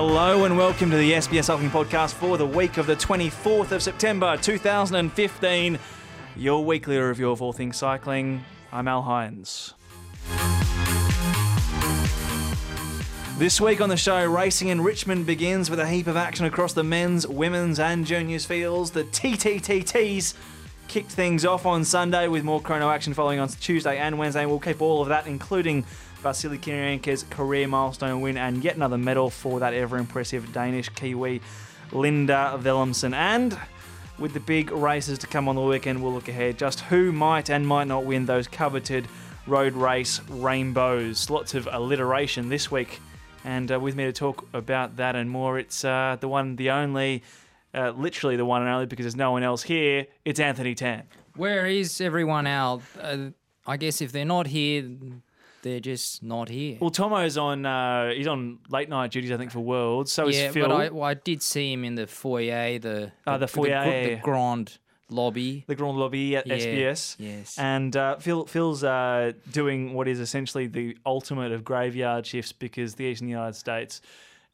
Hello and welcome to the SBS Cycling Podcast for the week of the 24th of September 2015. Your weekly review of all things cycling. I'm Al Hines. This week on the show, racing in Richmond begins with a heap of action across the men's, women's, and juniors fields. The TTTTs kicked things off on Sunday with more chrono action following on Tuesday and Wednesday. And we'll keep all of that, including Vasili Kiryenka's career milestone win and yet another medal for that ever impressive Danish Kiwi Linda Villumsen. And with the big races to come on the weekend, we'll look ahead just who might and might not win those coveted road race rainbows. Lots of alliteration this week. And uh, with me to talk about that and more, it's uh, the one, the only, uh, literally the one and only because there's no one else here. It's Anthony Tan. Where is everyone else? Uh, I guess if they're not here, they're just not here. Well, Tomo's on. Uh, he's on late night duties, I think, for World. So yeah, is Phil. but I, well, I did see him in the foyer, the Ah, the foyer. the, grand lobby. the Grand Lobby at Yeah, SBS. yes. And uh, Phil, Phil's uh, doing what is essentially the ultimate of graveyard shifts because the Eastern United States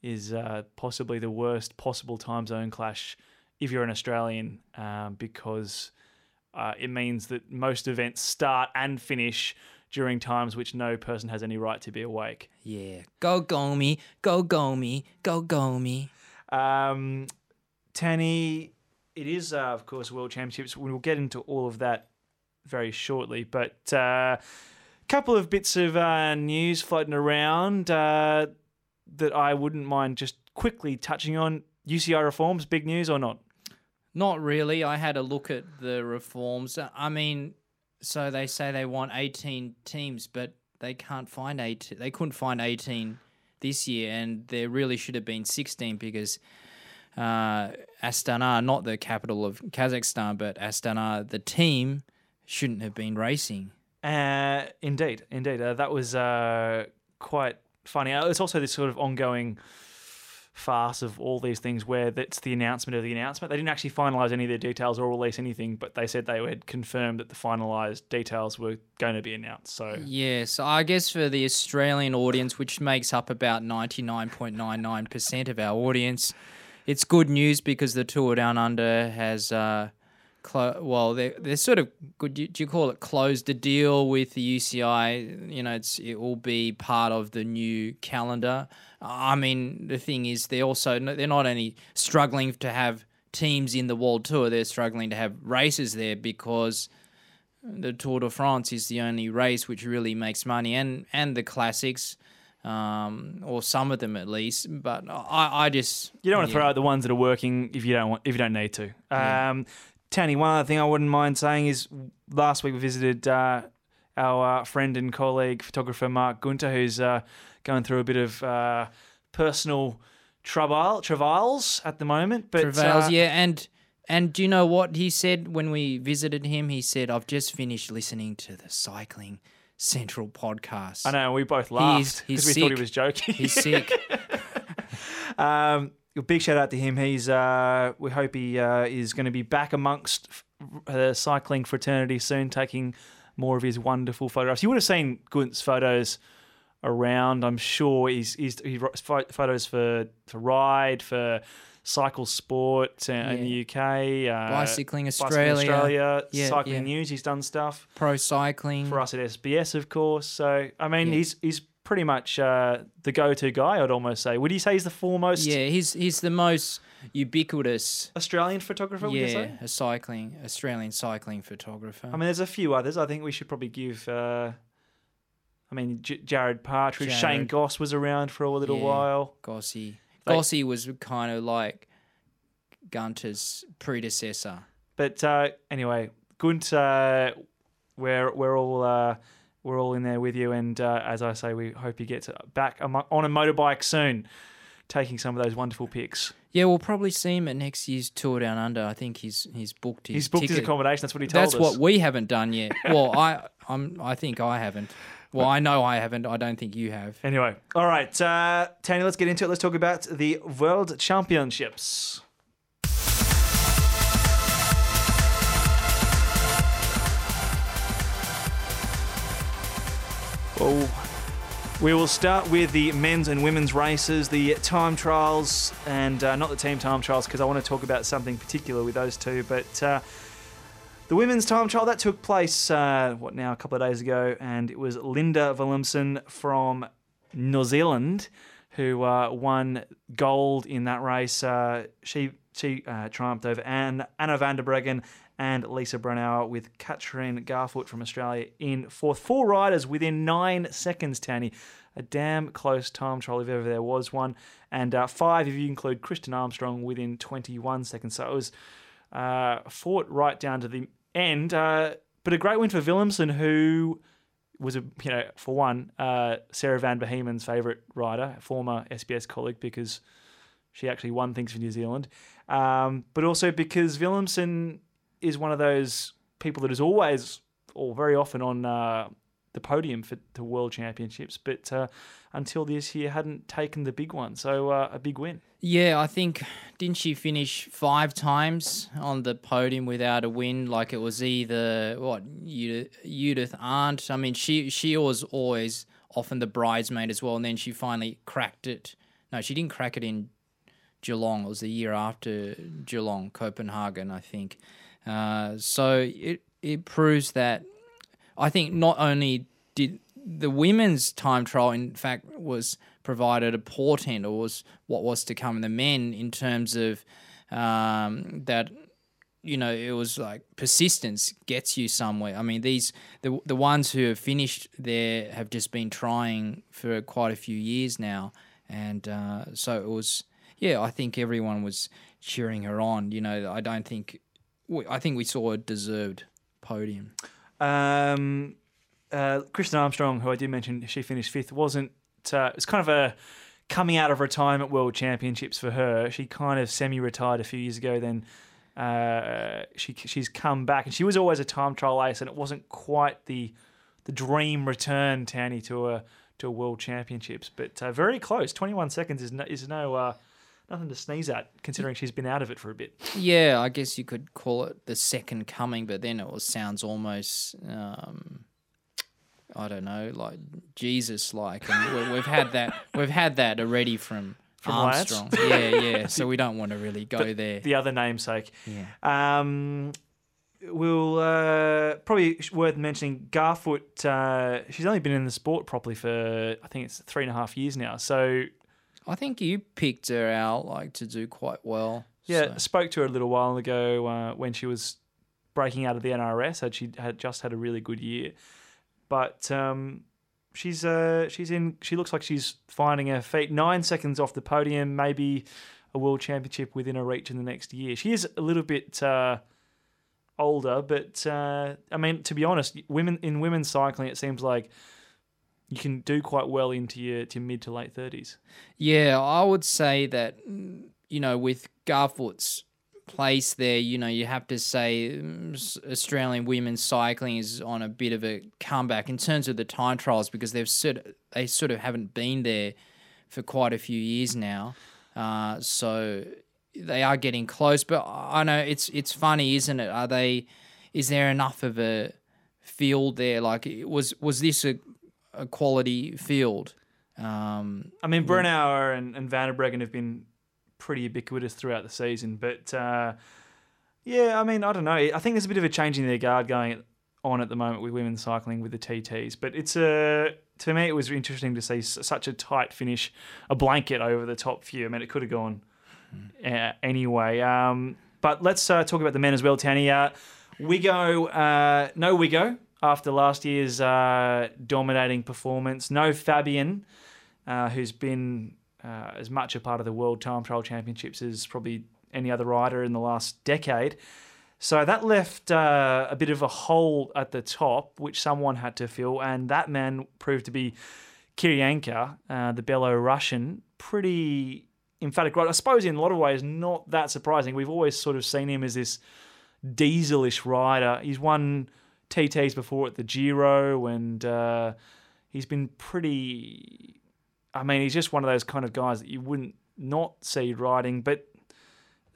is uh, possibly the worst possible time zone clash if you're an Australian um, because uh, it means that most events start and finish during times which no person has any right to be awake. Yeah, go go me, go go me, go go me. Um, Tanny, it is, uh, of course, World Championships. We will get into all of that very shortly. But a uh, couple of bits of uh, news floating around uh, that I wouldn't mind just quickly touching on. UCI reforms, big news or not? Not really. I had a look at the reforms. I mean, so they say they want 18 teams, but they can't find eight. They couldn't find 18 this year, and there really should have been 16 because uh, Astana, not the capital of Kazakhstan, but Astana, the team, shouldn't have been racing. Uh, indeed, indeed. Uh, that was uh, quite funny. Uh, It's also this sort of ongoing farce of all these things where that's the announcement of the announcement. They didn't actually finalise any of their details or release anything, but they said they had confirmed that the finalised details were going to be announced. So Yes, I guess for the Australian audience, which makes up about 99.99% of our audience, it's good news because the Tour Down Under has, uh, clo- well, they're, they're sort of, good. do you call it closed the deal with the UCI? You know, it's, it will be part of the new calendar. I mean, the thing is, they're also, they're not only struggling to have teams in the World Tour, they're struggling to have races there because the Tour de France is the only race which really makes money, and and the classics, um, or some of them at least. But I, I just you don't want to yeah. throw out the ones that are working if you don't want if you don't need to. Um, Tanny, one other thing I wouldn't mind saying is last week we visited uh, our uh, friend and colleague photographer Mark Gunter, who's uh, going through a bit of uh, personal trouble travails at the moment. But travails. uh, yeah, and and do you know what he said when we visited him? He said, "I've just finished listening to the Cycling Central podcast." I know we both laughed because we thought he was joking. He's sick. Um, big shout out to him. He's uh, we hope he uh, is going to be back amongst the cycling fraternity soon, taking more of his wonderful photographs. You would have seen Gunt's photos around. I'm sure he's he's he writes photos for for Ride for Cycle Sport uh, in the UK, uh, Bicycling Bicycling Australia. Australia, Yeah, Cycling yeah. News. He's done stuff Pro cycling. for us at SBS, of course. So I mean, he's he's pretty much uh, the go-to guy. I'd almost say. Would you say he's the foremost Yeah, he's he's the most ubiquitous. Australian photographer? Would you Yeah, say? a cycling Australian cycling photographer. I mean, there's a few others. I think we should probably give. Uh, I mean, J- Jared Partridge, Shane Jared. Goss was around for a little Yeah. while. Gossi. Like- Gossi was kind of like Gunter's predecessor. But uh, anyway, Gunt, uh, we're we're all uh, we're all in there with you, and uh, as I say, we hope he gets back on a motorbike soon, taking some of those wonderful pics. Yeah, we'll probably see him at next year's Tour Down Under. I think he's he's booked his He's booked his accommodation. That's what he told That's us. That's what we haven't done yet. Well, I I'm I think I haven't. Well, I know I haven't. I don't think you have. Anyway, all right, uh, Tony, let's get into it. Let's talk about the World Championships. Well, We will start with the men's and women's races, the time trials, and uh, not the team time trials because I want to talk about something particular with those two. But uh, the women's time trial that took place, uh, what now, a couple of days ago, and it was Linda Villumsen from New Zealand who uh, won gold in that race. Uh, she she uh, triumphed over Anne, Anna van der Breggen and Lisa Brennauer with Katrin Garfoot from Australia in fourth. Four riders within nine seconds, Tanny. A damn close time trial if ever there was one. And uh, five if you include Kristen Armstrong within 21 seconds. So it was uh, fought right down to the end. Uh, but a great win for Villumsen, who was a you know for one uh, Sarah Van Behemen's favourite rider, former SBS colleague, because she actually won things for New Zealand, um, but also because Villumsen is one of those people that is always or very often on uh, the podium for the World Championships, but uh, until this year hadn't taken the big one. So uh, a big win. Yeah, I think didn't she finish five times on the podium without a win? Like it was either what Judith, Judith Arndt. I mean, she she was always often the bridesmaid as well, and then she finally cracked it. No, she didn't crack it in Geelong. It was the year after Geelong, Copenhagen, I think. Uh, so it it proves that I think not only did the women's time trial, in fact, was provided a portent or was what was to come in the men in terms of um, that you know it was like persistence gets you somewhere. I mean these the the ones who have finished there have just been trying for quite a few years now, and uh, so it was yeah I think everyone was cheering her on. You know I don't think I think we saw a deserved podium. Um, uh, Kristen Armstrong, who I did mention, she finished fifth. wasn't uh, It's kind of a coming out of retirement World Championships for her. She kind of semi-retired a few years ago. Then uh, she she's come back, and she was always a time trial ace, and it wasn't quite the the dream return, Tanny, to a to a World Championships, but uh, very close. Twenty one seconds is no, is no uh, nothing to sneeze at, considering she's been out of it for a bit. Yeah, I guess you could call it the second coming, but then it sounds almost, um, I don't know, like Jesus like, and we, have had that, we've had that already from. From Armstrong, yeah, yeah. So we don't want to really go the, there. The other namesake, yeah. Um, we'll uh, probably worth mentioning Garfoot. Uh, she's only been in the sport properly for I think it's three and a half years now. So I think you picked her out like to do quite well. Yeah, so. spoke to her a little while ago uh, when she was breaking out of the NRS. Had she had just had a really good year, but um, she's uh, she's in. She looks like she's finding her feet. Nine seconds off the podium, maybe a world championship within her reach in the next year. She is a little bit. Uh, older, but uh, I mean, to be honest, women in women's cycling, it seems like you can do quite well into your, to mid to late thirties. Yeah, I would say that you know with Garfoot's place there, you know, you have to say mm, Australian women's cycling is on a bit of a comeback in terms of the time trials because they've sort of, they sort of haven't been there for quite a few years now. Uh, so they are getting close, but I know it's it's funny, isn't it? Are they? Is there enough of a field there? Like, was was this a a quality field. Um, I mean, Brennauer and, and Van der Breggen have been pretty ubiquitous throughout the season, but uh, yeah, I mean, I don't know. I think there's a bit of a change in their guard going on at the moment with women's cycling with the TTs, but it's a uh, to me it was interesting to see such a tight finish, a blanket over the top few. I mean, it could have gone uh, anyway. Um, but let's uh, talk about the men as well, Tanny. Uh, Wigo, uh, no Wigo after last year's uh, dominating performance. No Fabian, uh, who's been uh, as much a part of the World Time Trial Championships as probably any other rider in the last decade. So that left uh, a bit of a hole at the top, which someone had to fill, and that man proved to be Kiryenka, uh, the Belarusian. Pretty emphatic rider. I suppose in a lot of ways, not that surprising. We've always sort of seen him as this dieselish rider. He's won TTs before at the Giro, and uh, he's been pretty. I mean, he's just one of those kind of guys that you wouldn't not see riding, but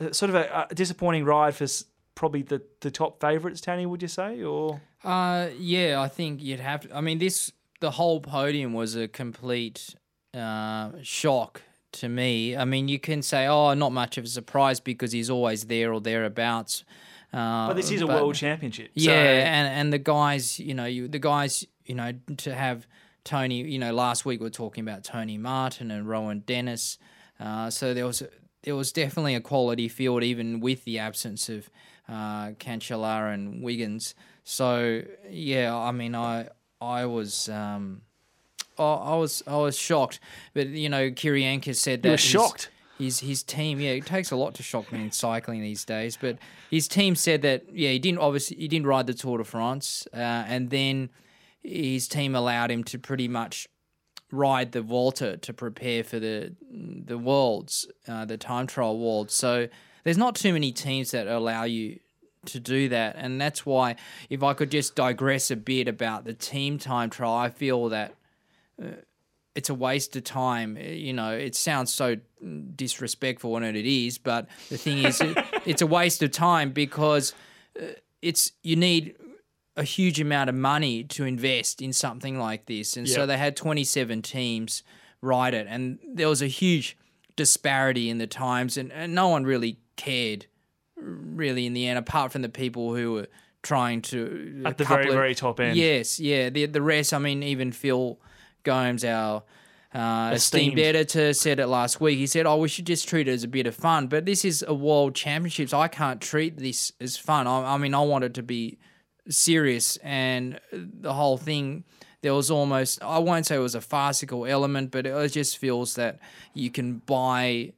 uh, sort of a, a disappointing ride for probably the, the top favourites. Tony, would you say, or? Uh, yeah, I think you'd have. To, I mean, this the whole podium was a complete uh, shock to me. I mean, you can say, "Oh, not much of a surprise because he's always there or thereabouts." Uh, But this is a but- world championship. yeah, so- and and the guys, you know, you the guys, you know, to have Tony, you know, last week we are talking about Tony Martin and Rohan Dennis. Uh, so there was there was definitely a quality field, even with the absence of uh, Cancellara and Wiggins. So yeah, I mean, I I was. Um, I was I was shocked, but you know, Kiryenka said that You were shocked? His his team. Yeah, it takes a lot to shock me in cycling these days. But his team said that yeah, he didn't obviously he didn't ride the Tour de France, uh, and then his team allowed him to pretty much ride the Vuelta to prepare for the the worlds, uh, the time trial worlds. So there's not too many teams that allow you to do that, and that's why if I could just digress a bit about the team time trial, I feel that it's a waste of time. Uh, You know, it sounds so disrespectful, and it is. But the thing is, it, it's a waste of time because uh, it's you need a huge amount of money to invest in something like this, and so they had 27 teams ride it, and there was a huge disparity in the times, and, and no one really cared, really, in the end, apart from the people who were trying to At the very, of- very top end. Yes, yeah. The the rest, I mean, even Phil Gomes, our uh, esteemed. Esteemed. editor, said it last week. He said, "Oh, we should just treat it as a bit of fun." But this is a world championships. I can't treat this as fun. I, I mean, I want it to be serious, and the whole thing. There was almost, I won't say it was a farcical element, but it just feels that you can buy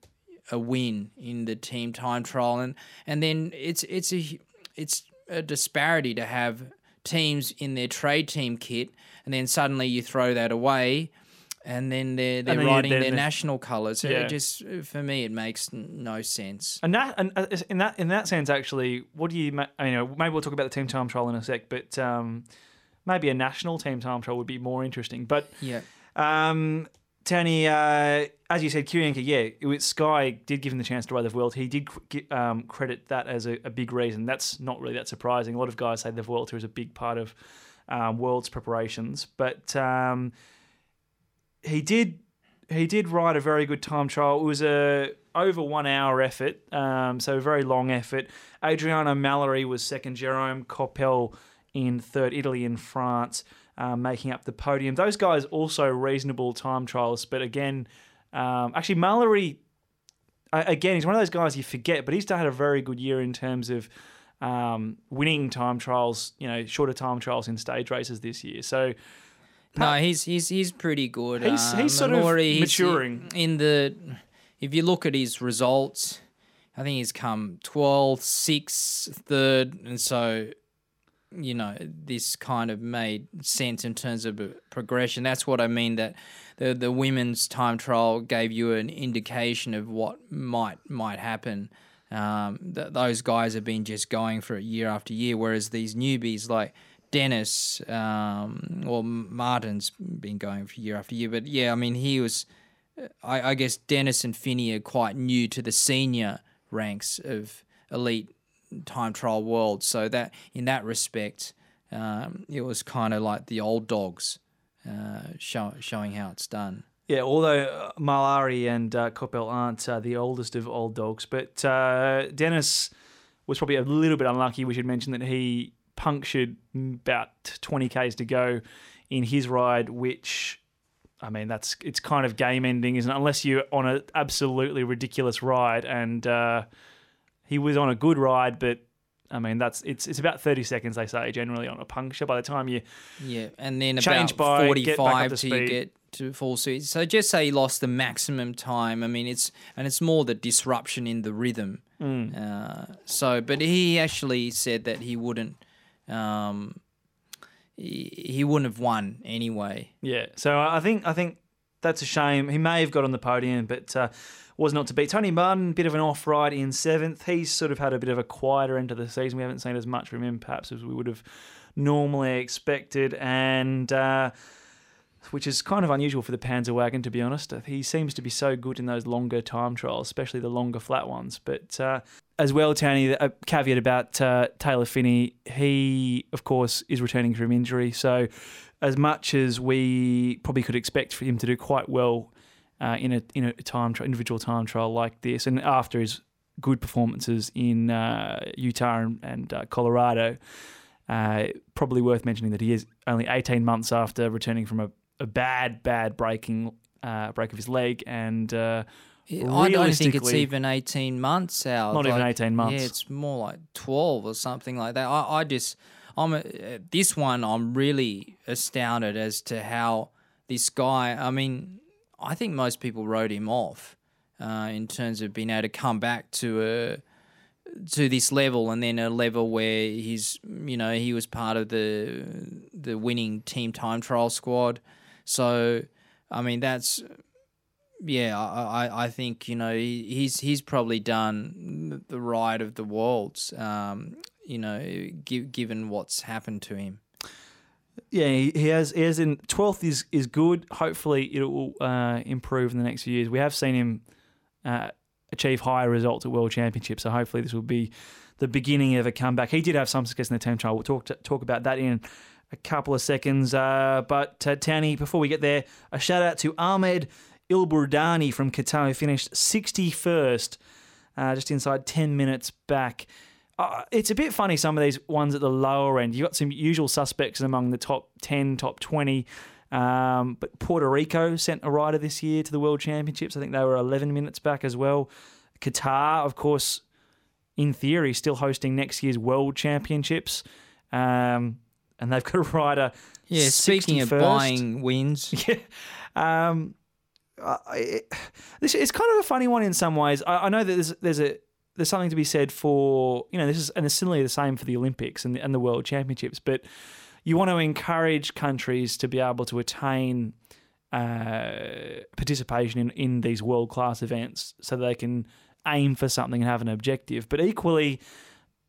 a win in the team time trial, and and then it's it's a it's a disparity to have teams in their trade team kit, and then suddenly you throw that away, and then they're they're riding their the- national colours. Yeah. It just for me, it makes no sense. And that, and uh, in that, in that sense, actually, what do you, ma- you know, maybe we'll talk about the team time trial in a sec, but um, maybe a national team time trial would be more interesting. But Yeah, um, Tony, uh, as you said, Kiryenka, yeah, it was, Sky did give him the chance to ride the Vuelta. He did um, credit that as a, a big reason. That's not really that surprising. A lot of guys say the Vuelta is a big part of um, World's preparations, but um, he did he did ride a very good time trial. It was a over one hour effort, um, so a very long effort. Adriano Malori was second. Jerome Coppel in third. Italy and France um, making up the podium. Those guys also reasonable time trials, but again, um, actually Malori. Again, he's one of those guys you forget, but he's had a very good year in terms of um, winning time trials, you know, shorter time trials in stage races this year. So no, he's he's he's pretty good. He's- Um, he's sort of Malori, he's maturing. in the. If you look at his results, I think he's come 12th, 6th, 3rd, and so you know, this kind of made sense in terms of progression. That's what I mean that the the women's time trial gave you an indication of what might might happen. Um, th- those guys have been just going for it year after year, whereas these newbies like Dennis, um, or Martin's been going for year after year. But yeah, I mean, he was. I, I guess Dennis and Phinney are quite new to the senior ranks of elite time trial world. So that in that respect, um, it was kind of like the old dogs uh, show, showing how it's done. Yeah, although uh, Malori and uh, Coppel aren't uh, the oldest of old dogs, but uh, Dennis was probably a little bit unlucky. We should mention that he punctured about 20 k's to go in his ride, which I mean that's it's kind of game ending, isn't it? Unless you're on an absolutely ridiculous ride, and uh, he was on a good ride, but. I mean that's it's it's about thirty seconds they say generally on a puncture. By the time you Yeah, and then Change about by, forty up to till you speed. get to full speed. So just say he lost the maximum time. I mean, it's and it's more the disruption in the rhythm. Mm. Uh, so, but he actually said that he wouldn't. Um, he, he wouldn't have won anyway. Yeah, so I think I think that's a shame. He may have got on the podium, but uh, was not to be. Tony Martin, bit of an off ride in seventh. He's sort of had a bit of a quieter end of the season. We haven't seen as much from him, perhaps, as we would have normally expected, and uh, which is kind of unusual for the Panzer wagon, to be honest. He seems to be so good in those longer time trials, especially the longer flat ones. But uh, as well, Tony, a caveat about uh, Taylor Phinney. He, of course, is returning from injury. So, as much as we probably could expect for him to do quite well uh, in a in a time tri- individual time trial like this, and after his good performances in uh, Utah and, and uh, Colorado, uh, probably worth mentioning that he is only 18 months after returning from a, a bad, bad breaking uh, break of his leg, and uh, I don't think it's even 18 months out. Not even 18 months. Yeah, it's more like 12 or something like that. I, I just, I'm a, this one, I'm really astounded as to how this guy, I mean, I think most people wrote him off uh, in terms of being able to come back to a, to this level and then a level where he's you know he was part of the the winning team time trial squad so i mean that's yeah i i, think you know he's he's probably done the ride of the worlds um you know gi- given what's happened to him Yeah, he, he has. He has in twelfth is is good. Hopefully, it will uh, improve in the next few years. We have seen him uh, achieve higher results at World Championships, so hopefully, this will be the beginning of a comeback. He did have some success in the team trial. We'll talk to, talk about that in a couple of seconds. Uh, but uh, Tani, before we get there, a shout out to Ahmed Ilburdani from Qatar, who finished sixty first, uh, just inside ten minutes back. Uh, it's a bit funny some of these ones at the lower end. You've got some usual suspects among the top 10, top 20. Um, but Puerto Rico sent a rider this year to the World Championships. I think they were 11 minutes back as well. Qatar, of course, in theory, still hosting next year's World Championships. Um, and they've got a rider. yeah speaking of 61st. buying wins Yeah. Um, I, it, this it's kind of a funny one in some ways. I, I know that there's there's a there's something to be said for you know this is and it's similarly the same for the Olympics and the, and the World Championships, but you want to encourage countries to be able to attain uh, participation in, in these world class events so they can aim for something and have an objective. But equally,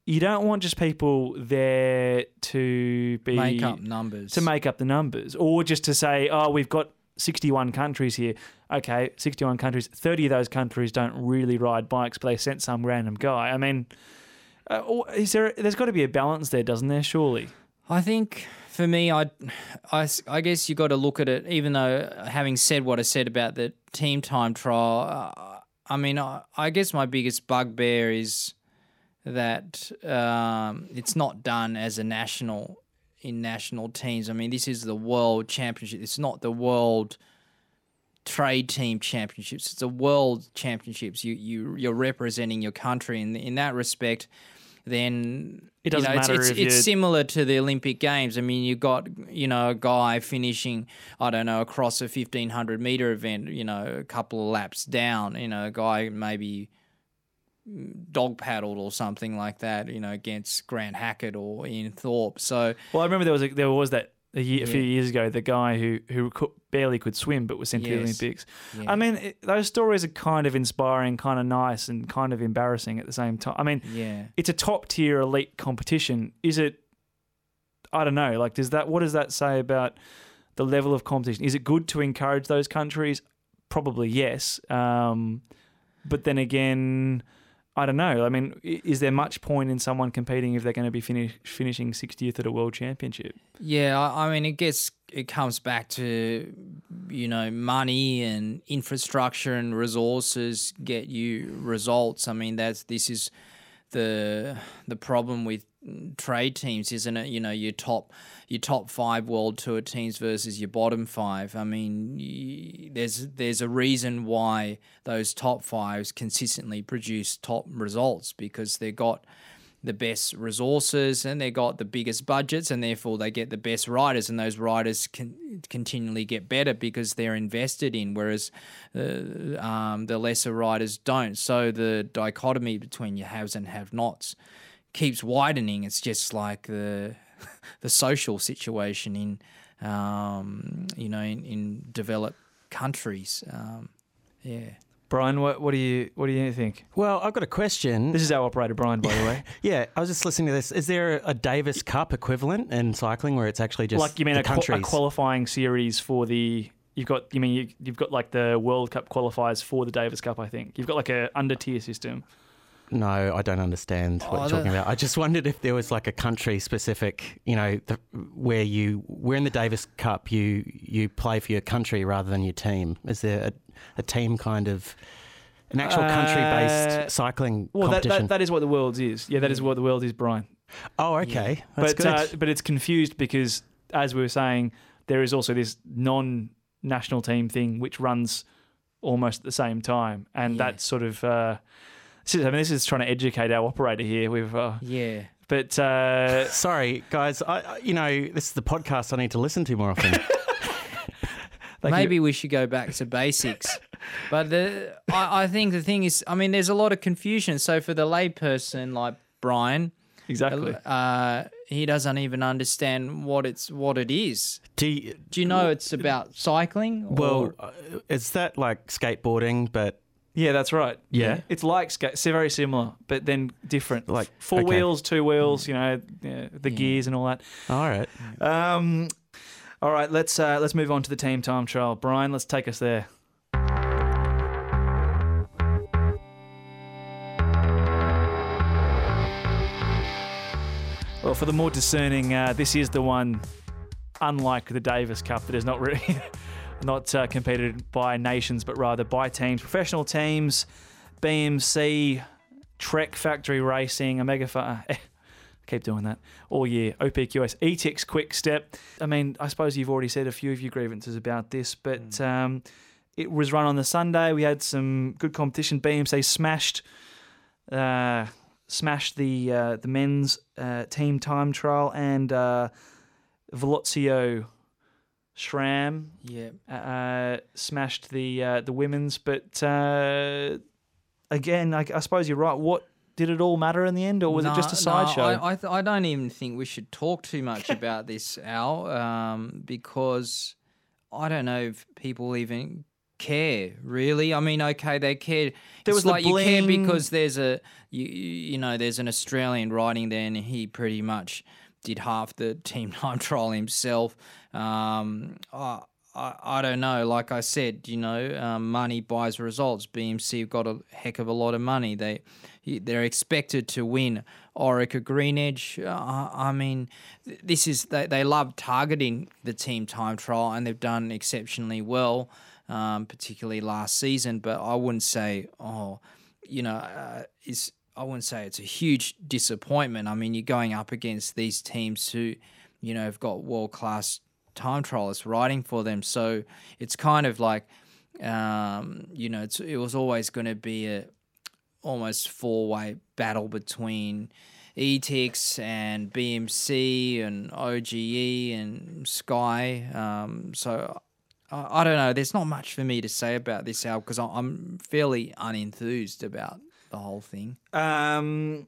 you don't want just people there to be make up numbers to make up the numbers or just to say, oh, we've got 61 countries here. Okay, 61 countries. 30 of those countries don't really ride bikes, but they sent some random guy. I mean, uh, is there? There's got to be a balance there, doesn't there? Surely. I think for me, I, I, I guess you got to look at it. Even though having said what I said about the team time trial, uh, I mean, I, I guess my biggest bugbear is that um, it's not done as a national in national teams. I mean, this is the world championship. It's not the world trade team championships. It's a world championships. You you you're representing your country in in that respect. Then It doesn't know, it's, matter it's, if it's similar to the Olympic Games. I mean, you got you know a guy finishing I don't know across a fifteen hundred meter event. You know, a couple of laps down. You know, a guy maybe dog paddled or something like that. You know, against Grant Hackett or Ian Thorpe. So Well, I remember there was a, there was that a, year, a few years ago. The guy who who cou- barely could swim but was sent to the Olympics. yeah. I mean, it, those stories are kind of inspiring, kind of nice, and kind of embarrassing at the same time. I mean, yeah. it's a top tier elite competition. Is it? I don't know. Like, does that? What does that say about the level of competition? Is it good to encourage those countries? Probably yes. Um, but then again, I don't know. I mean, is there much point in someone competing if they're going to be finish, finishing 60th at a world championship? Yeah, I, mean, it gets it comes back to you know money and infrastructure and resources get you results. I mean, that's this is the the problem with trade teams, isn't it? You know, your top your top five world tour teams versus your bottom five. I mean, there's there's a reason why those top fives consistently produce top results because they've got the best resources and they've got the biggest budgets and therefore they get the best riders and those riders can continually get better because they're invested in whereas uh, um, the lesser riders don't so the dichotomy between your haves and have nots keeps widening it's just like the the social situation in um, you know in, in developed countries um, yeah Brian, what, what do you what do you think? Well, I've got a question. This is our operator, Brian, by the way. yeah, I was just listening to this. Is there a Davis Cup equivalent in cycling where it's actually just like you mean the a, qual- a qualifying series for the you've got you mean you, you've got like the World Cup qualifiers for the Davis Cup I think you've got like a under tier system No, I don't understand what Oh, you're talking about. I just wondered if there was like a country specific, you know, the, where you we're in the Davis Cup, you you play for your country rather than your team. Is there a, a team kind of an actual country Uh, based cycling Well, that, competition? that, that is what the world is. Yeah, that is what the world is, Brian. oh, okay, that's but good. uh, but it's confused because, as we were saying, there is also this non-national team thing which runs almost at the same time, and Yeah. that's sort of. Uh, I mean, this is trying to educate our operator here. We've, uh, Yeah. but uh, Sorry, guys. I, I- you know, this is the podcast I need to listen to more often. like Maybe we should go back to basics. But the I, I think the thing is, I mean, there's a lot of confusion. So for the layperson like Brian, exactly. uh, he doesn't even understand what it's what it is. Do you, Do you know it's about cycling? well, uh, is that like skateboarding, but Yeah, that's right. Yeah. it's like skate, very similar, but then different. Like, four okay. wheels, two wheels. You know, yeah, the Yeah. gears and all that. all right. Um, all right, let's uh, let's move on to the team time trial. Brian, let's take us there. Well, for the more discerning, uh, this is the one, unlike the Davis Cup, that is not really not uh, competed by nations, but rather by teams, professional teams, BMC, Trek Factory Racing, Omega. Fa- keep doing that all year. OPQS, Etixx Quick Step. I mean, I suppose you've already said a few of your grievances about this, but um, it was run on the Sunday. We had some good competition. BMC smashed. Uh, smashed the uh, the men's uh, team time trial and uh, Velocio SRAM yeah. uh, smashed the uh, the women's. But uh, again, I, I suppose you're right. What did it all matter in the end, or was it just a No, no, sideshow? I, I, th- I don't even think we should talk too much about this, Al, um, because I don't know if people even care really. I mean, okay, they care. There it's was the like you care because there's a you you you know there's an Australian riding there, and he pretty much did half the team time trial himself. Um, I, I, I don't know. Like I said, you know, um, money buys results. BMC have got a heck of a lot of money. They they're expected to win Orica Green Edge. Uh, I mean, this is they, they love targeting the team time trial, and they've done exceptionally well, um, particularly last season. But I wouldn't say, oh, you know, uh, is I wouldn't say it's a huge disappointment. I mean, you're going up against these teams who, you know, have got world class time trialists riding for them. So it's kind of like, um, you know, it was always going to be a almost four way battle between Etixx and BMC and OGE and Sky. Um, so I, I don't know. There's not much for me to say about this album because I'm fairly unenthused about the whole thing. Um,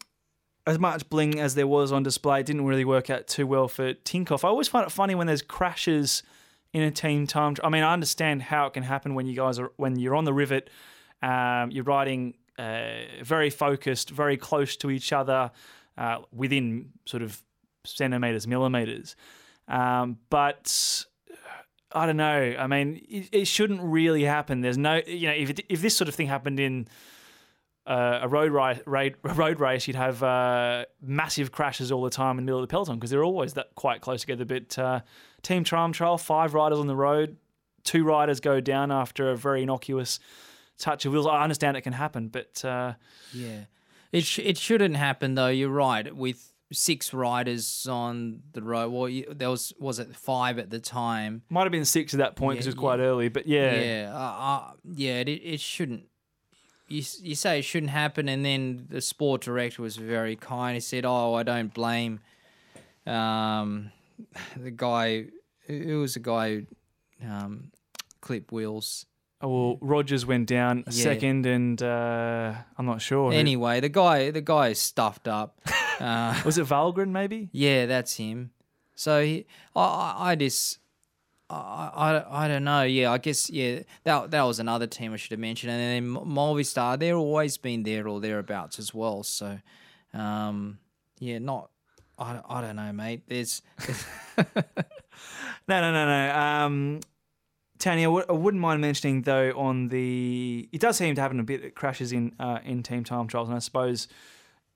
as much bling as there was on display, didn't really work out too well for Tinkoff. I always find it funny when there's crashes in a team time. I mean, I understand how it can happen when you guys are when you're on the rivet, um, you're riding uh, very focused, very close to each other, uh, within sort of centimeters, millimeters. Um, but I don't know. I mean, it, it shouldn't really happen. There's no, you know, if it, if this sort of thing happened in uh, a road race, raid, road race, you'd have uh, massive crashes all the time in the middle of the peloton because they're always that quite close together. But uh, team trial trial, five riders on the road, two riders go down after a very innocuous touch of wheels. I understand it can happen, but uh, Yeah, it sh- it shouldn't happen though. You're right. With six riders on the road, well, you, there was was it five at the time. might have been six at that point because Yeah, it was quite early. But yeah, Yeah, uh, uh, yeah. It, it shouldn't. You you say it shouldn't happen, and then the sport director was very kind. He said, "Oh, I don't blame um, the guy. Who was the guy who um, clipped wheels?" Oh, well, Rogers went down Yeah. second, and uh, I'm not sure. who- Anyway, the guy the guy is stuffed up. Uh, was it Valgren maybe? Yeah, that's him. So he, I, I, I just, I, I, I don't know. Yeah, I guess yeah, that that was another team I should have mentioned, and then Movistar, they're always been there or thereabouts as well. So, um, yeah, not, I, I don't know, mate. There's, No, no, no, no. Um, Tanya, I wouldn't mind mentioning though on the it does seem to happen a bit it crashes in uh, in team time trials, and I suppose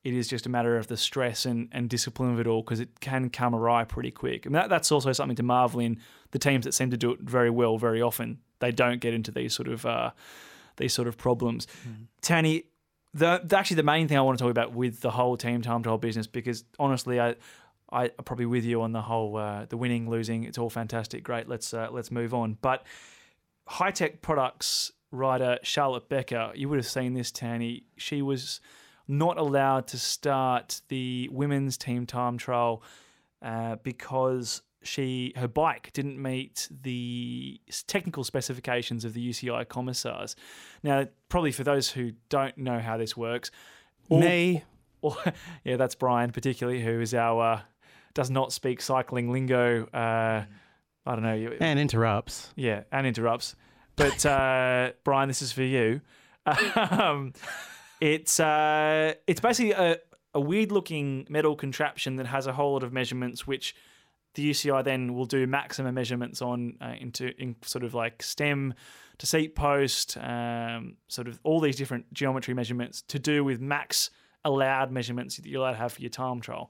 it is just a matter of the stress and, and discipline of it all because it can come awry pretty quick. And that, that's also something to marvel in the teams that seem to do it very well very often. They don't get into these sort of uh, these sort of problems. Tanny, the, the actually the main thing I want to talk about with the whole team time trial business because honestly I. I, I'm probably with you on the whole uh, the winning losing. It's all fantastic, great. Let's uh, let's move on. But Hitec Products writer Charlotte Becker, you would have seen this, Tanny. She was not allowed to start the women's team time trial uh, because she her bike didn't meet the technical specifications of the UCI commissars. Now, probably for those who don't know how this works, all- Me. or, yeah, that's Brian, particularly, who is our uh, does not speak cycling lingo. Uh, I don't know. And interrupts. yeah, and interrupts. But uh, Brian, this is for you. Um, it's uh, it's basically a, a weird looking metal contraption that has a whole lot of measurements, which the UCI then will do maximum measurements on uh, into in sort of like stem to seat post, um, sort of all these different geometry measurements to do with max allowed measurements that you're allowed to have for your time trial,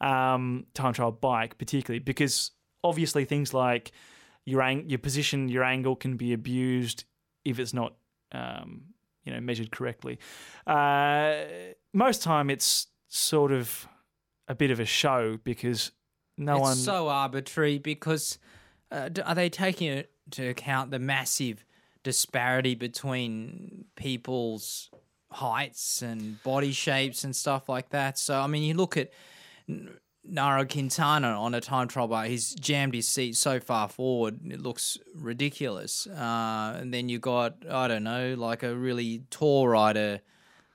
um, time trial bike particularly because obviously things like your ang- your position, your angle can be abused if it's not um, you know measured correctly. Uh, most time it's sort of a bit of a show because no it's one so arbitrary because uh, are they taking into account the massive disparity between people's heights and body shapes and stuff like that? So I mean, you look at Nairo Quintana on a time trial bar. He's jammed his seat so far forward, it looks ridiculous. Uh, and then you got I don't know, like a really tall rider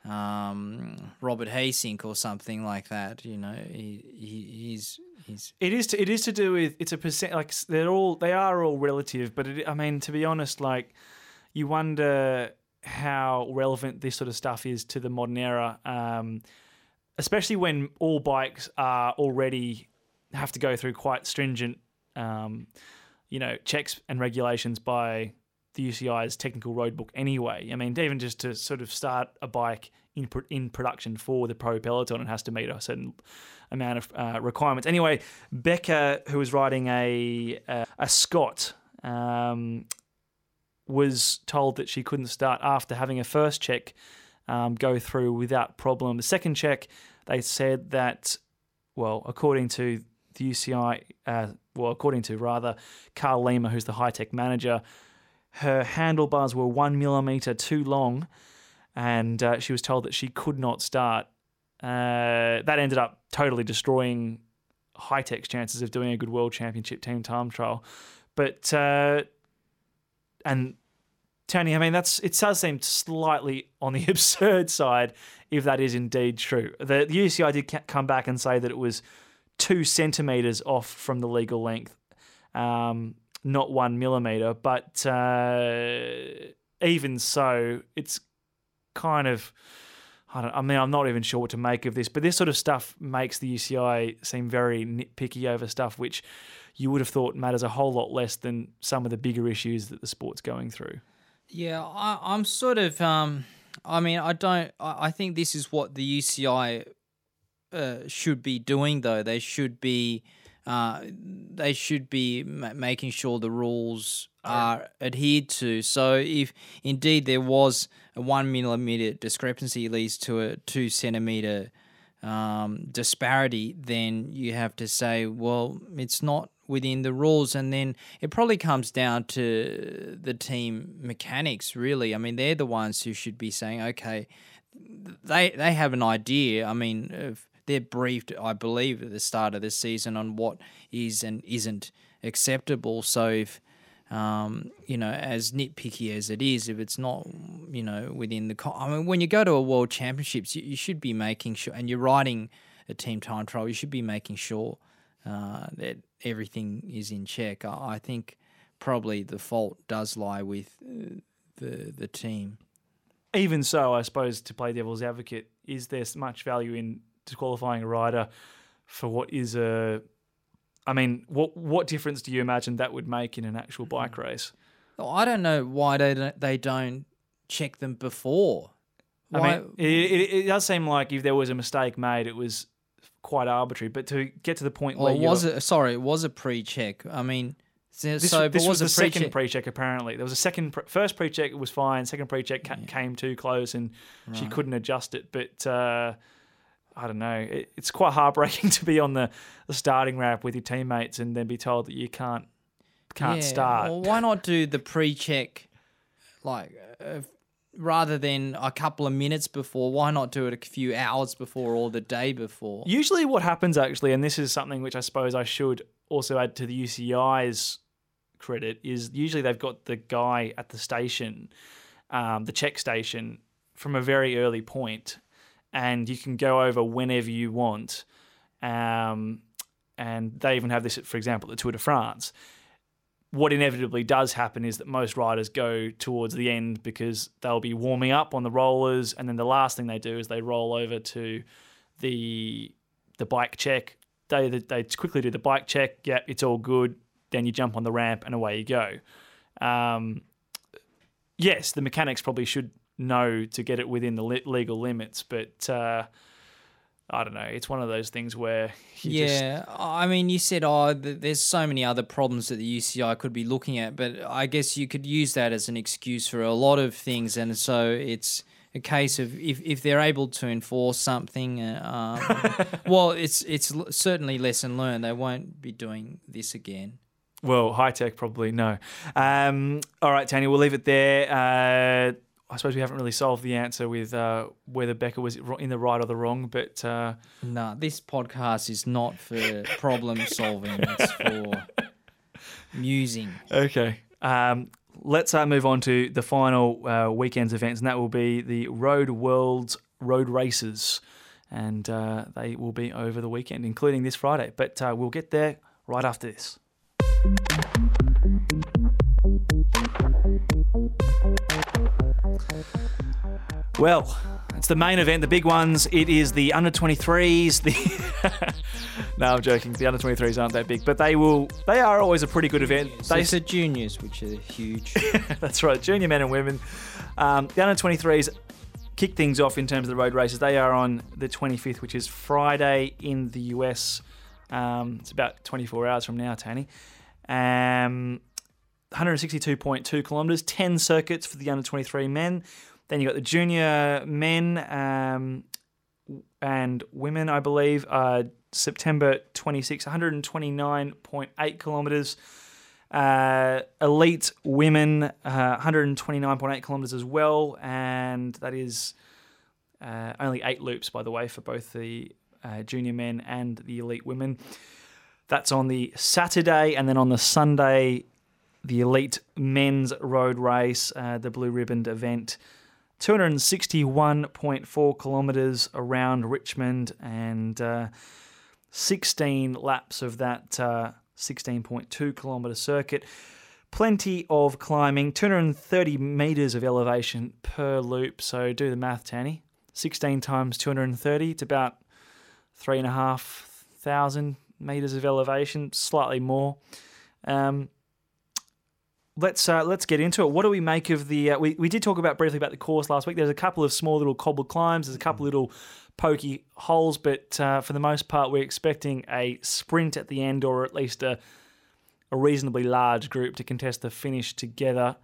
um, Robert Gesink or something like that. You know, he, he he's he's It is. To, it is to do with. It's a percent. Like they're all. They are all relative. But it, I mean, to be honest, like you wonder how relevant this sort of stuff is to the modern era, um, especially when all bikes are already have to go through quite stringent, um, you know, checks and regulations by the UCI's technical roadbook. Anyway, I mean, even just to sort of start a bike in in production for the pro peloton, it has to meet a certain amount of uh, requirements. Anyway, Becker, who was riding a a, a Scott, um, was told that she couldn't start after having a first check um, go through without problem. The second check, they said that, well, according to the UCI, uh, well, according to rather Carl Lima, who's the Hitec manager, her handlebars were one millimeter too long, and uh, she was told that she could not start. Uh, that ended up totally destroying Hitec's chances of doing a good world championship team time trial. But uh, and Tony, I mean that's it does seem slightly on the absurd side if that is indeed true. The, the UCI did come back and say that it was two centimeters off from the legal length, um, not one millimeter. But uh, even so, it's kind of. I, I mean, I'm not even sure what to make of this, but this sort of stuff makes the UCI seem very nitpicky over stuff which you would have thought matters a whole lot less than some of the bigger issues that the sport's going through. Yeah, I, I'm sort of. Um, I mean, I don't. I, I think this is what the UCI uh, should be doing, though. They should be. Uh, they should be ma- making sure the rules are adhered to. So, if indeed there was a one millimeter discrepancy leads to a two centimeter um, disparity, then you have to say, well, it's not within the rules. And then it probably comes down to the team mechanics, really. I mean, they're the ones who should be saying, okay, they they have an idea. I mean, they're briefed, I believe, at the start of the season on what is and isn't acceptable. So if um, you know, as nitpicky as it is, if it's not, you know, within the, I mean, when you go to a world championships, you, you should be making sure, and you're riding a team time trial, you should be making sure uh, that everything is in check. I, I think probably the fault does lie with uh, the the team. Even so, I suppose to play devil's advocate, is there much value in disqualifying a rider for what is a I mean, what what difference do you imagine that would make in an actual bike race? I don't know why they don't, they don't check them before. I mean, it, it, it does seem like if there was a mistake made, it was quite arbitrary. But to get to the point or where was it? Sorry, it was a pre-check. I mean, so, This, so this but was the a second pre-check- pre-check. Apparently, there was a second, pre- first pre-check it was fine. Second pre-check ca- came too close, and she couldn't adjust it. But uh, I don't know. It, it's quite heartbreaking to be on the, the starting ramp with your teammates and then be told that you can't can't Yeah, start. Well, why not do the pre-check, like, uh, rather than a couple of minutes before? Why not do it a few hours before or the day before? Usually, what happens actually, and this is something which I suppose I should also add to the UCI's credit, is usually they've got the guy at the station, um, the check station, from a very early point, and you can go over whenever you want. Um, and they even have this, for example, the Tour de France. What inevitably does happen is that most riders go towards the end because they'll be warming up on the rollers, and then the last thing they do is they roll over to the the bike check. They they quickly do the bike check. Yep, it's all good. Then you jump on the ramp and away you go. Um, yes, the mechanics probably should know to get it within the legal limits, but uh, I don't know. It's one of those things where you just yeah, I mean, you said, oh, there's so many other problems that the UCI could be looking at, but I guess you could use that as an excuse for a lot of things, and so it's a case of if, if they're able to enforce something, uh, um, well, it's it's certainly lesson learned. They won't be doing this again. Well, Hitec probably no. Um, all right, Tanya, we'll leave it there. Uh, I suppose we haven't really solved the answer with uh, whether Becker was in the right or the wrong, but uh, No, this podcast is not for problem solving. It's for musing. okay. Um, let's uh, move on to the final uh, weekend's events, and that will be the Road World's Road Races, and uh, they will be over the weekend, including this Friday. But uh, we'll get there right after this. Well, it's the main event, the big ones. It is the under 23s. The no, I'm joking. The under 23s aren't that big, but they will. They are always a pretty good event. They the juniors, which are huge. that's right, junior men and women. Um, the under 23s kick things off in terms of the road races. They are on the 25th, which is Friday in the US. Um, it's about 24 hours from now, Tony. Um, 162.2 kilometres, 10 circuits for the under 23 men. Then you got the junior men um, and women, I believe, uh, September 26, 129.8 kilometres. Uh, elite women, uh, 129.8 kilometres as well, and that is uh, only eight loops, by the way, for both the uh, junior men and the elite women. That's on the Saturday, and then on the Sunday, the elite men's road race, uh, the blue ribboned event. 261.4 kilometres around Richmond and uh, 16 laps of that uh, 16.2 kilometre circuit. Plenty of climbing, 230 metres of elevation per loop. So do the math, Tanny. 16 times 230, it's about three and a half thousand metres of elevation, slightly more. Um, let's uh, let's get into it. What do we make of the? Uh, we we did talk about briefly about the course last week. There's a couple of small little cobbled climbs. There's a couple little pokey holes, but uh, for the most part, we're expecting a sprint at the end, or at least a a reasonably large group to contest the finish together.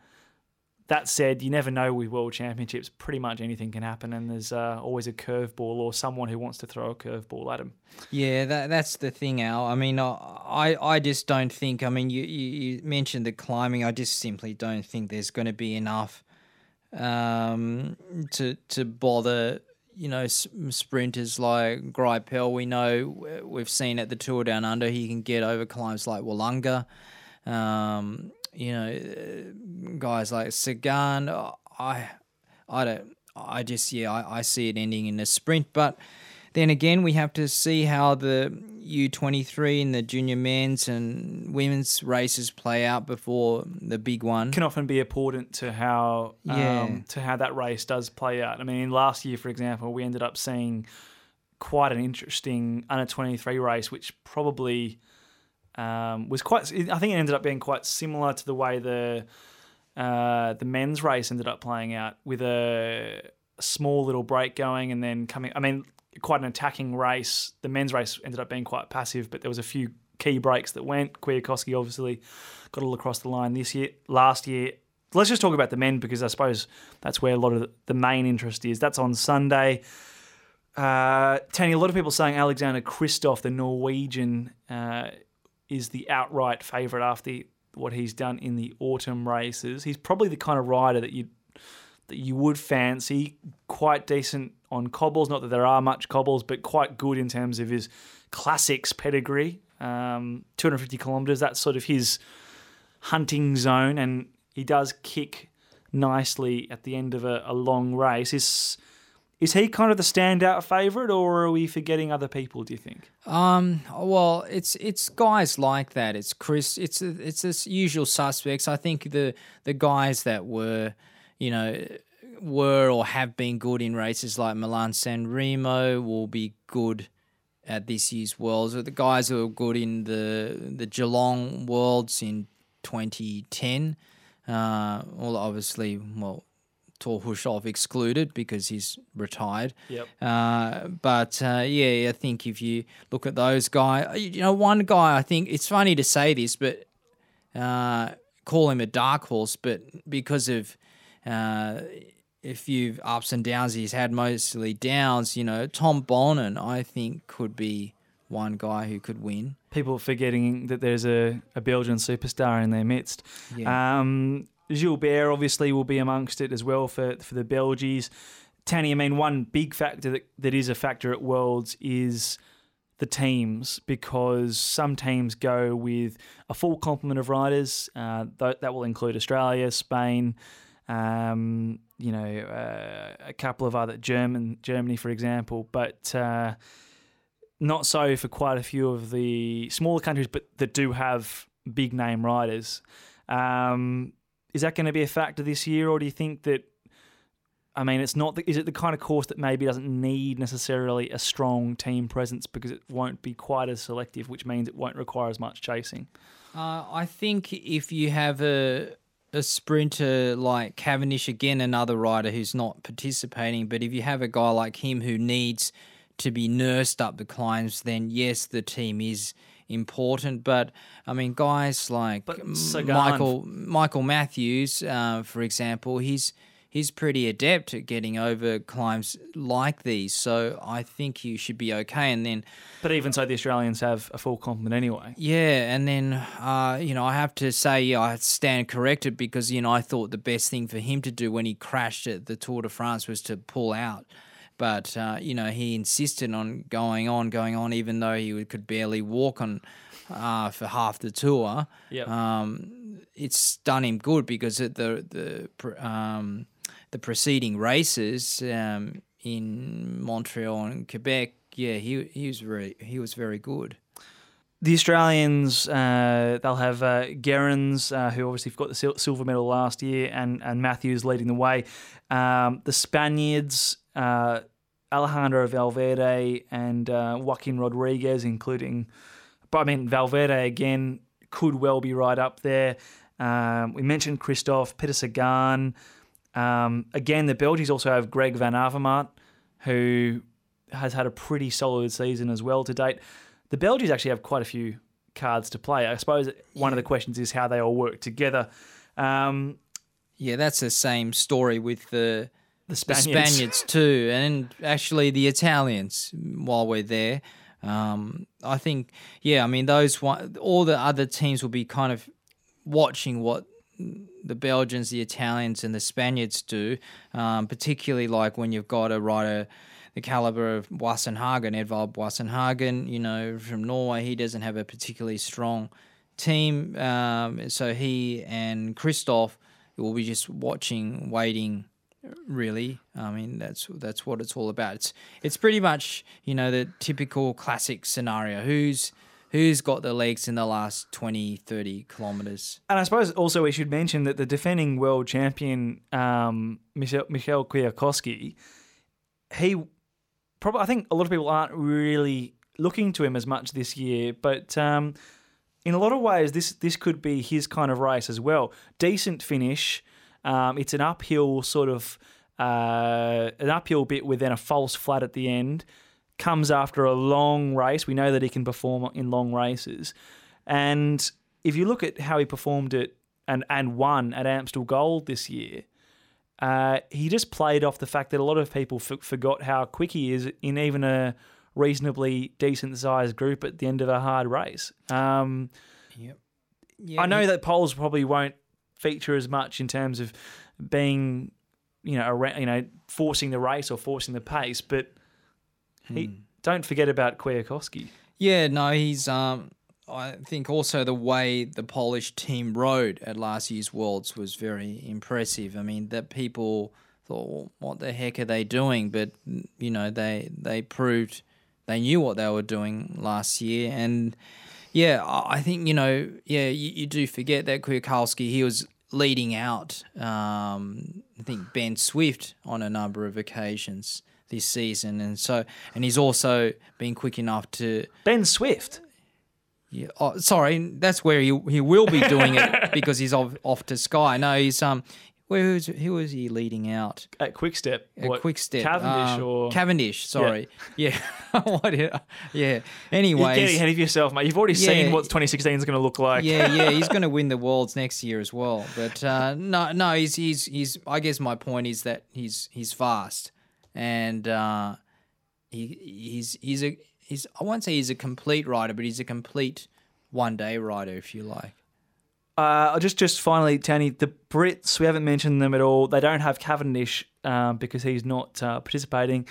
That said, you never know with World Championships. Pretty much anything can happen, and there's uh, always a curveball or someone who wants to throw a curveball at them. Yeah, that that's the thing, Al. I mean, I I just don't think. I mean, you you, you mentioned the climbing. I just simply don't think there's going to be enough um, to to bother. You know, sprinters like Greipel. We know we've seen at the Tour Down Under, he can get over climbs like Willunga. Um, you know, guys like Sagan. I I don't. I just yeah, I, I see it ending in a sprint, but. Then again, we have to see how the U23 and the junior men's and women's races play out before the big one. can often be important to how Yeah. um, to how that race does play out. I mean, last year, for example, we ended up seeing quite an interesting under twenty three race, which probably um, was quite. I think it ended up being quite similar to the way the uh, the men's race ended up playing out with a small little break going and then coming. I mean, quite an attacking race. The men's race ended up being quite passive, but there was a few key breaks that went. Kwiatkowski obviously got all across the line this year. Last year, let's just talk about the men because I suppose that's where a lot of the main interest is. That's on Sunday. Uh, Tony, a lot of people saying Alexander Kristoff, the Norwegian, uh, is the outright favourite after what he's done in the autumn races. He's probably the kind of rider that you that you would fancy. Quite decent on cobbles. Not that there are much cobbles, but quite good in terms of his classics pedigree. Um, 250 kilometres. That's sort of his hunting zone, and he does kick nicely at the end of a, a long race. Is he kind of the standout favourite, or are we forgetting other people? Do you think? Um. Well, it's it's guys like that. It's Chris. It's it's this usual suspects. I think the the guys that were, you know, were or have been good in races like Milan San Remo will be good at this year's Worlds. The guys who were good in the the Geelong Worlds in 2010. Uh, well, obviously, well, Thor Hushovd excluded because he's retired. Yep. Uh, but uh, yeah, I think if you look at those guys, you know, one guy, I think it's funny to say this, but uh, call him a dark horse, but because of uh, a few ups and downs he's had, mostly downs, you know, Tom Boonen, I think, could be one guy who could win. People forgetting that there's a, a Belgian superstar in their midst. Yeah. Um, Gilbert obviously will be amongst it as well for, for the Belgies. Tanny, I mean, one big factor that, that is a factor at Worlds is the teams because some teams go with a full complement of riders. Uh, th- that will include Australia, Spain, um, you know, uh, a couple of other German Germany, for example, but uh, not so for quite a few of the smaller countries, but that do have big name riders. Um, is that going to be a factor this year, or do you think that? I mean, it's not. The, is it the kind of course that maybe doesn't need necessarily a strong team presence because it won't be quite as selective, which means it won't require as much chasing? Uh, I think if you have a a sprinter like Cavendish, again another rider who's not participating, but if you have a guy like him who needs to be nursed up the climbs, then yes, the team is important. But I mean, guys like Michael Michael Matthews, uh, for example, he's he's pretty adept at getting over climbs like these. So I think you should be okay. And then, but even so, the Australians have a full complement anyway. Yeah, and then uh, you know I have to say yeah, I stand corrected because you know I thought the best thing for him to do when he crashed at the Tour de France was to pull out. But uh, you know he insisted on going on, going on, even though he could barely walk on uh, for half the tour. Yep. Um, it's done him good because the the um, the preceding races um, in Montreal and Quebec, yeah, he he was very he was very good. The Australians, uh, they'll have uh, Gerrans, uh, who obviously got the silver medal last year, and, and Matthews leading the way. Um, the Spaniards, uh, Alejandro Valverde and uh, Joaquin Rodriguez, including, but I mean, Valverde again could well be right up there. Um, we mentioned Kristoff, Peter Sagan. Um, again, the Belgians also have Greg Van Avermaet, who has had a pretty solid season as well to date. The Belgians actually have quite a few cards to play. I suppose one of the questions is how they all work together. Um, yeah, that's the same story with the the Spaniards. the Spaniards too, and actually the Italians. While we're there, um, I think yeah, I mean those one, all the other teams will be kind of watching what the Belgians, the Italians, and the Spaniards do, um, particularly like when you've got a rider the caliber of Boasson-Hagen, Edvald Boasson-Hagen, you know, from Norway, he doesn't have a particularly strong team. Um, so he and Kristoff will be just watching, waiting really. I mean, that's that's what it's all about. It's it's pretty much you know the typical classic scenario. Who's who's got the legs in the last 20, 30 kilometers? And I suppose also we should mention that the defending world champion um, Michel, Michał Kwiatkowski, he probably I think a lot of people aren't really looking to him as much this year, but. Um, in a lot of ways, this this could be his kind of race as well. Decent finish. Um, it's an uphill sort of uh, an uphill bit with then a false flat at the end. Comes after a long race. We know that he can perform in long races, and if you look at how he performed it and and won at Amstel Gold this year, uh, he just played off the fact that a lot of people f- forgot how quick he is in even a reasonably decent sized group at the end of a hard race. Um, Yep. Yeah, I know that Poles probably won't feature as much in terms of being, you know, around, you know, forcing the race or forcing the pace, but he don't forget about Kwiatkowski. Yeah, no, he's. Um, I think also the way the Polish team rode at last year's Worlds was very impressive. I mean, that people thought, well, "What the heck are they doing?" But you know, they they proved they knew what they were doing last year, and yeah, I I think you know, yeah, you, you do forget that Kwiatkowski he was leading out. Um, I think Ben Swift on a number of occasions this season, and so and he's also been quick enough to Ben Swift. yeah. Oh, sorry, that's where he he will be doing it because he's off, off to Sky. No, he's um, where was who was he leading out? At Quick Step. A quick step. Cavendish um, or Cavendish. Sorry. Yeah. what? did- Yeah. Anyways. getting ahead of yourself, mate. You've already Yeah. seen what 2016 is going to look like. yeah, yeah, he's going to win the worlds next year as well. But uh, no, no, he's he's he's. I guess my point is that he's he's fast, and uh, he he's he's a he's. I won't say he's a complete rider, but he's a complete one day rider, if you like. Uh, just just finally, Tony, the Brits, we haven't mentioned them at all. They don't have Cavendish um, because he's not uh, participating.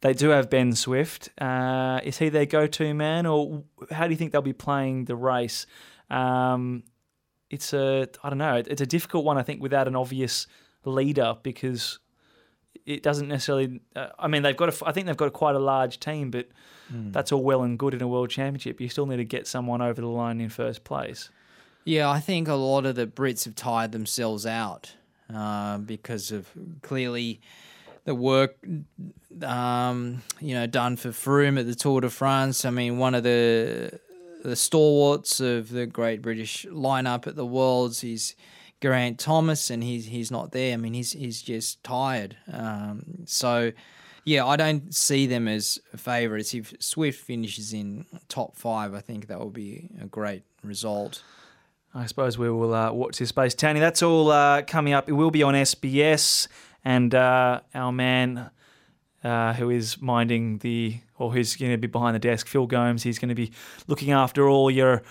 They do have Ben Swift. Uh, is he their go-to man, or how do you think they'll be playing the race? Um, it's a I don't know. It's a difficult one, I think, without an obvious leader because it doesn't necessarily. Uh, I mean, they've got. A, I think they've got quite a large team, but that's all well and good in a world championship. You still need to get someone over the line in first place. Yeah, I think a lot of the Brits have tired themselves out uh, because of clearly the work um, you know done for Froome at the Tour de France. I mean, one of the the stalwarts of the Great British lineup at the Worlds is Geraint Thomas, and he's he's not there. I mean, he's he's just tired. Um, so. Yeah, I don't see them as favourites. If Swift finishes in top five, I think that will be a great result. I suppose we will uh, watch this space. Tony, that's all uh, coming up. It will be on SBS, and uh, our man uh, who is minding the, or who's going to be behind the desk, Phil Gomes, he's going to be looking after all your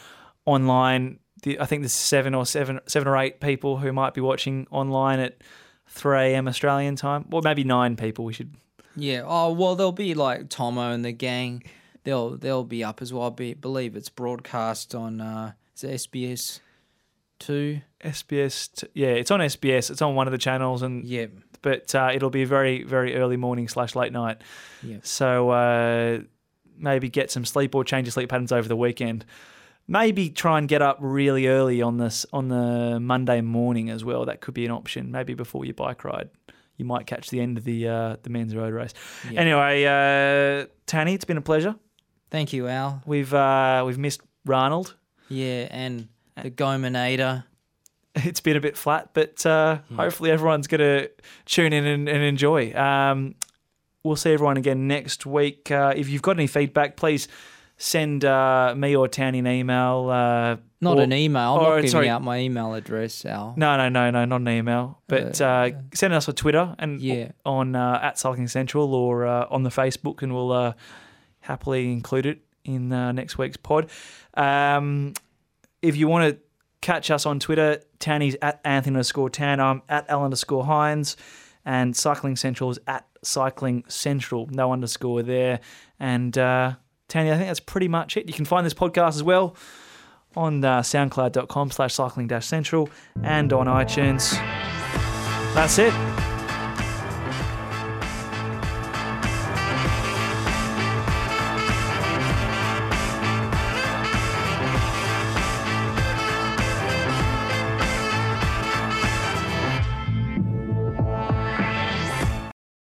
online. The, I think there's seven or seven, seven or eight people who might be watching online at 3 a.m. Australian time, or maybe nine people. We should. Yeah. Oh well, there'll be like Tomo and the gang. They'll they'll be up as well. I be, believe it's broadcast on uh, is it SBS two. SBS, t- yeah, it's on SBS. It's on one of the channels, and Yeah. but uh, it'll be very, very early morning slash late night. Yeah. So uh, maybe get some sleep or change your sleep patterns over the weekend. Maybe try and get up really early on this on the Monday morning as well. That could be an option. Maybe before your bike ride, you might catch the end of the uh, the men's road race. Yeah. Anyway, uh, Tanny, it's been a pleasure. Thank you, Al. We've uh, we've missed Ronald. Yeah, and the Gominator. it's been a bit flat, but uh, hopefully everyone's going to tune in and, and enjoy. Um, we'll see everyone again next week. Uh, if you've got any feedback, please send uh, me or Townie an email. Uh, Not or- an email. I'm or, not giving sorry. out my email address, Al. No, no, no, no, not an email. But uh, Uh, send us a Twitter and Yeah. on uh, at Cycling Central or uh, on the Facebook, and we'll uh, happily include it in uh, next week's pod. Um, if you want to catch us on Twitter, Tanny's at Anthony underscore Tan. I'm at L underscore Hines, and Cycling Central is at Cycling Central. No underscore there. And uh, Tanny, I think that's pretty much it. You can find this podcast as well on uh, soundcloud.com slash cycling dash central and on iTunes. That's it.